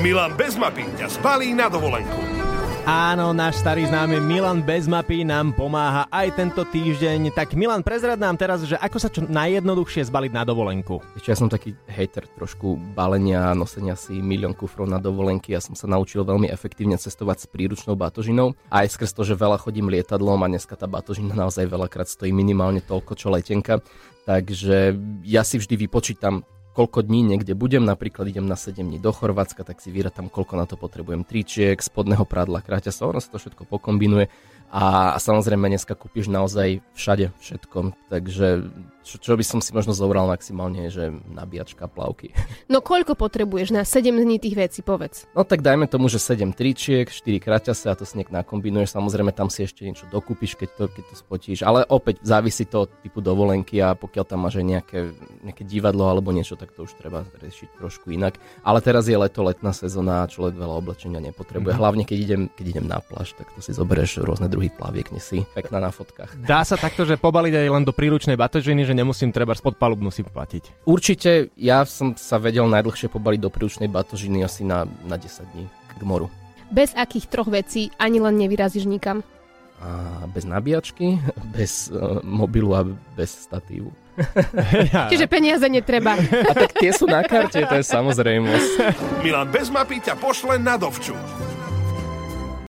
Milan bez mapy ťa zbalí na dovolenku. Áno, náš starý známy Milan bez mapy nám pomáha aj tento týždeň. Tak Milan, prezrad nám teraz, že ako sa čo najjednoduchšie zbaliť na dovolenku. Ešte ja som taký hater trošku balenia, nosenia si milión kufrov na dovolenky. Ja som sa naučil veľmi efektívne cestovať s príručnou batožinou. Aj skrz to, že veľa chodím lietadlom a dneska tá batožina naozaj veľakrát stojí minimálne toľko, čo letenka. Takže ja si vždy vypočítam koľko dní niekde budem, napríklad idem na 7 dní do Chorvátska, tak si vyratam, koľko na to potrebujem tričiek, spodného prádla, sa, ono sa to všetko pokombinuje a, samozrejme dneska kúpiš naozaj všade všetko, takže čo, čo by som si možno zobral maximálne, že nabíjačka, plavky. No koľko potrebuješ na 7 dní tých vecí, povedz? No tak dajme tomu, že 7 tričiek, 4 kraťase a to si nejak nakombinuješ. Samozrejme tam si ešte niečo dokúpiš, keď to, keď to spotíš. Ale opäť závisí to od typu dovolenky a pokiaľ tam máš nejaké, nejaké divadlo alebo niečo, tak to už treba riešiť trošku inak. Ale teraz je leto, letná sezóna a človek veľa oblečenia nepotrebuje. Mm-hmm. Hlavne keď idem, keď idem na pláž, tak to si zoberieš rôzne druhy plaviek, si pekná na fotkách. Dá sa takto, že pobaliť aj len do príručnej batožiny, že nemusím treba spod palubnú si platiť. Určite, ja som sa vedel najdlhšie pobaliť do príručnej batožiny asi na, na 10 dní k moru. Bez akých troch vecí ani len nevyrazíš nikam? A bez nabíjačky, bez uh, mobilu a bez statívu. Ja. Čiže peniaze netreba. A tak tie sú na karte, to je samozrejmosť. Milan bez mapy ťa pošle na dovču.